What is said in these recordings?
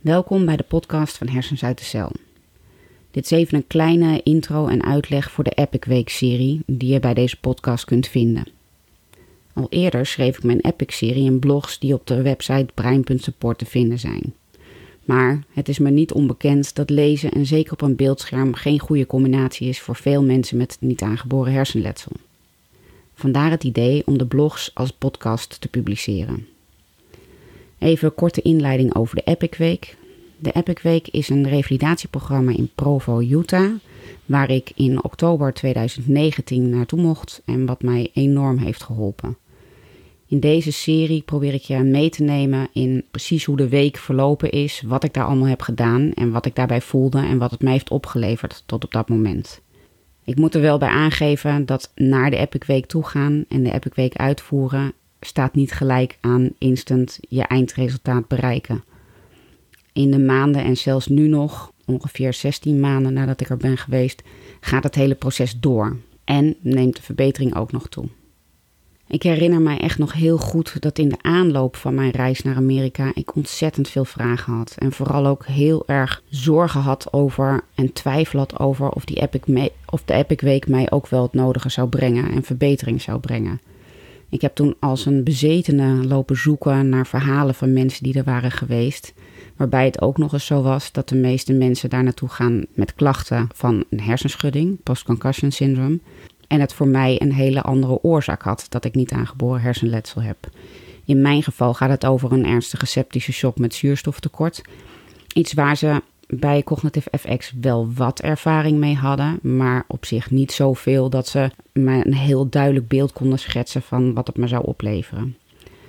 Welkom bij de podcast van Hersens uit de Cel. Dit is even een kleine intro en uitleg voor de Epic Week serie die je bij deze podcast kunt vinden. Al eerder schreef ik mijn Epic serie in blogs die op de website brein.support te vinden zijn. Maar het is me niet onbekend dat lezen en zeker op een beeldscherm geen goede combinatie is voor veel mensen met niet aangeboren hersenletsel. Vandaar het idee om de blogs als podcast te publiceren. Even een korte inleiding over de Epic Week. De Epic Week is een revalidatieprogramma in Provo, Utah, waar ik in oktober 2019 naartoe mocht en wat mij enorm heeft geholpen. In deze serie probeer ik je mee te nemen in precies hoe de week verlopen is, wat ik daar allemaal heb gedaan en wat ik daarbij voelde en wat het mij heeft opgeleverd tot op dat moment. Ik moet er wel bij aangeven dat naar de Epic Week toe gaan en de Epic Week uitvoeren staat niet gelijk aan instant je eindresultaat bereiken. In de maanden en zelfs nu nog, ongeveer 16 maanden nadat ik er ben geweest, gaat het hele proces door en neemt de verbetering ook nog toe. Ik herinner mij echt nog heel goed dat in de aanloop van mijn reis naar Amerika ik ontzettend veel vragen had. En vooral ook heel erg zorgen had over en twijfel had over of, die Epic, of de Epic Week mij ook wel het nodige zou brengen en verbetering zou brengen. Ik heb toen als een bezetene lopen zoeken naar verhalen van mensen die er waren geweest. Waarbij het ook nog eens zo was dat de meeste mensen daar naartoe gaan met klachten van een hersenschudding, post-concussion syndrome. En het voor mij een hele andere oorzaak had dat ik niet aangeboren hersenletsel heb. In mijn geval gaat het over een ernstige septische shock met zuurstoftekort. Iets waar ze bij Cognitive FX wel wat ervaring mee hadden, maar op zich niet zoveel dat ze me een heel duidelijk beeld konden schetsen van wat het me zou opleveren.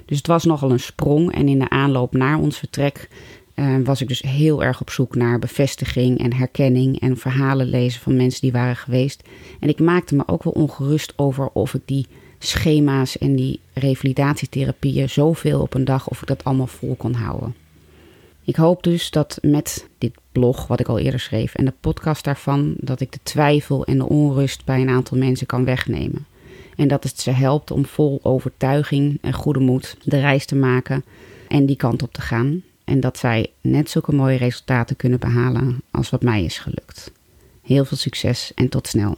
Dus het was nogal een sprong en in de aanloop naar ons vertrek uh, was ik dus heel erg op zoek naar bevestiging en herkenning en verhalen lezen van mensen die waren geweest. En ik maakte me ook wel ongerust over of ik die schema's en die revalidatietherapieën zoveel op een dag, of ik dat allemaal vol kon houden. Ik hoop dus dat met dit blog, wat ik al eerder schreef, en de podcast daarvan, dat ik de twijfel en de onrust bij een aantal mensen kan wegnemen. En dat het ze helpt om vol overtuiging en goede moed de reis te maken en die kant op te gaan. En dat zij net zulke mooie resultaten kunnen behalen als wat mij is gelukt. Heel veel succes en tot snel.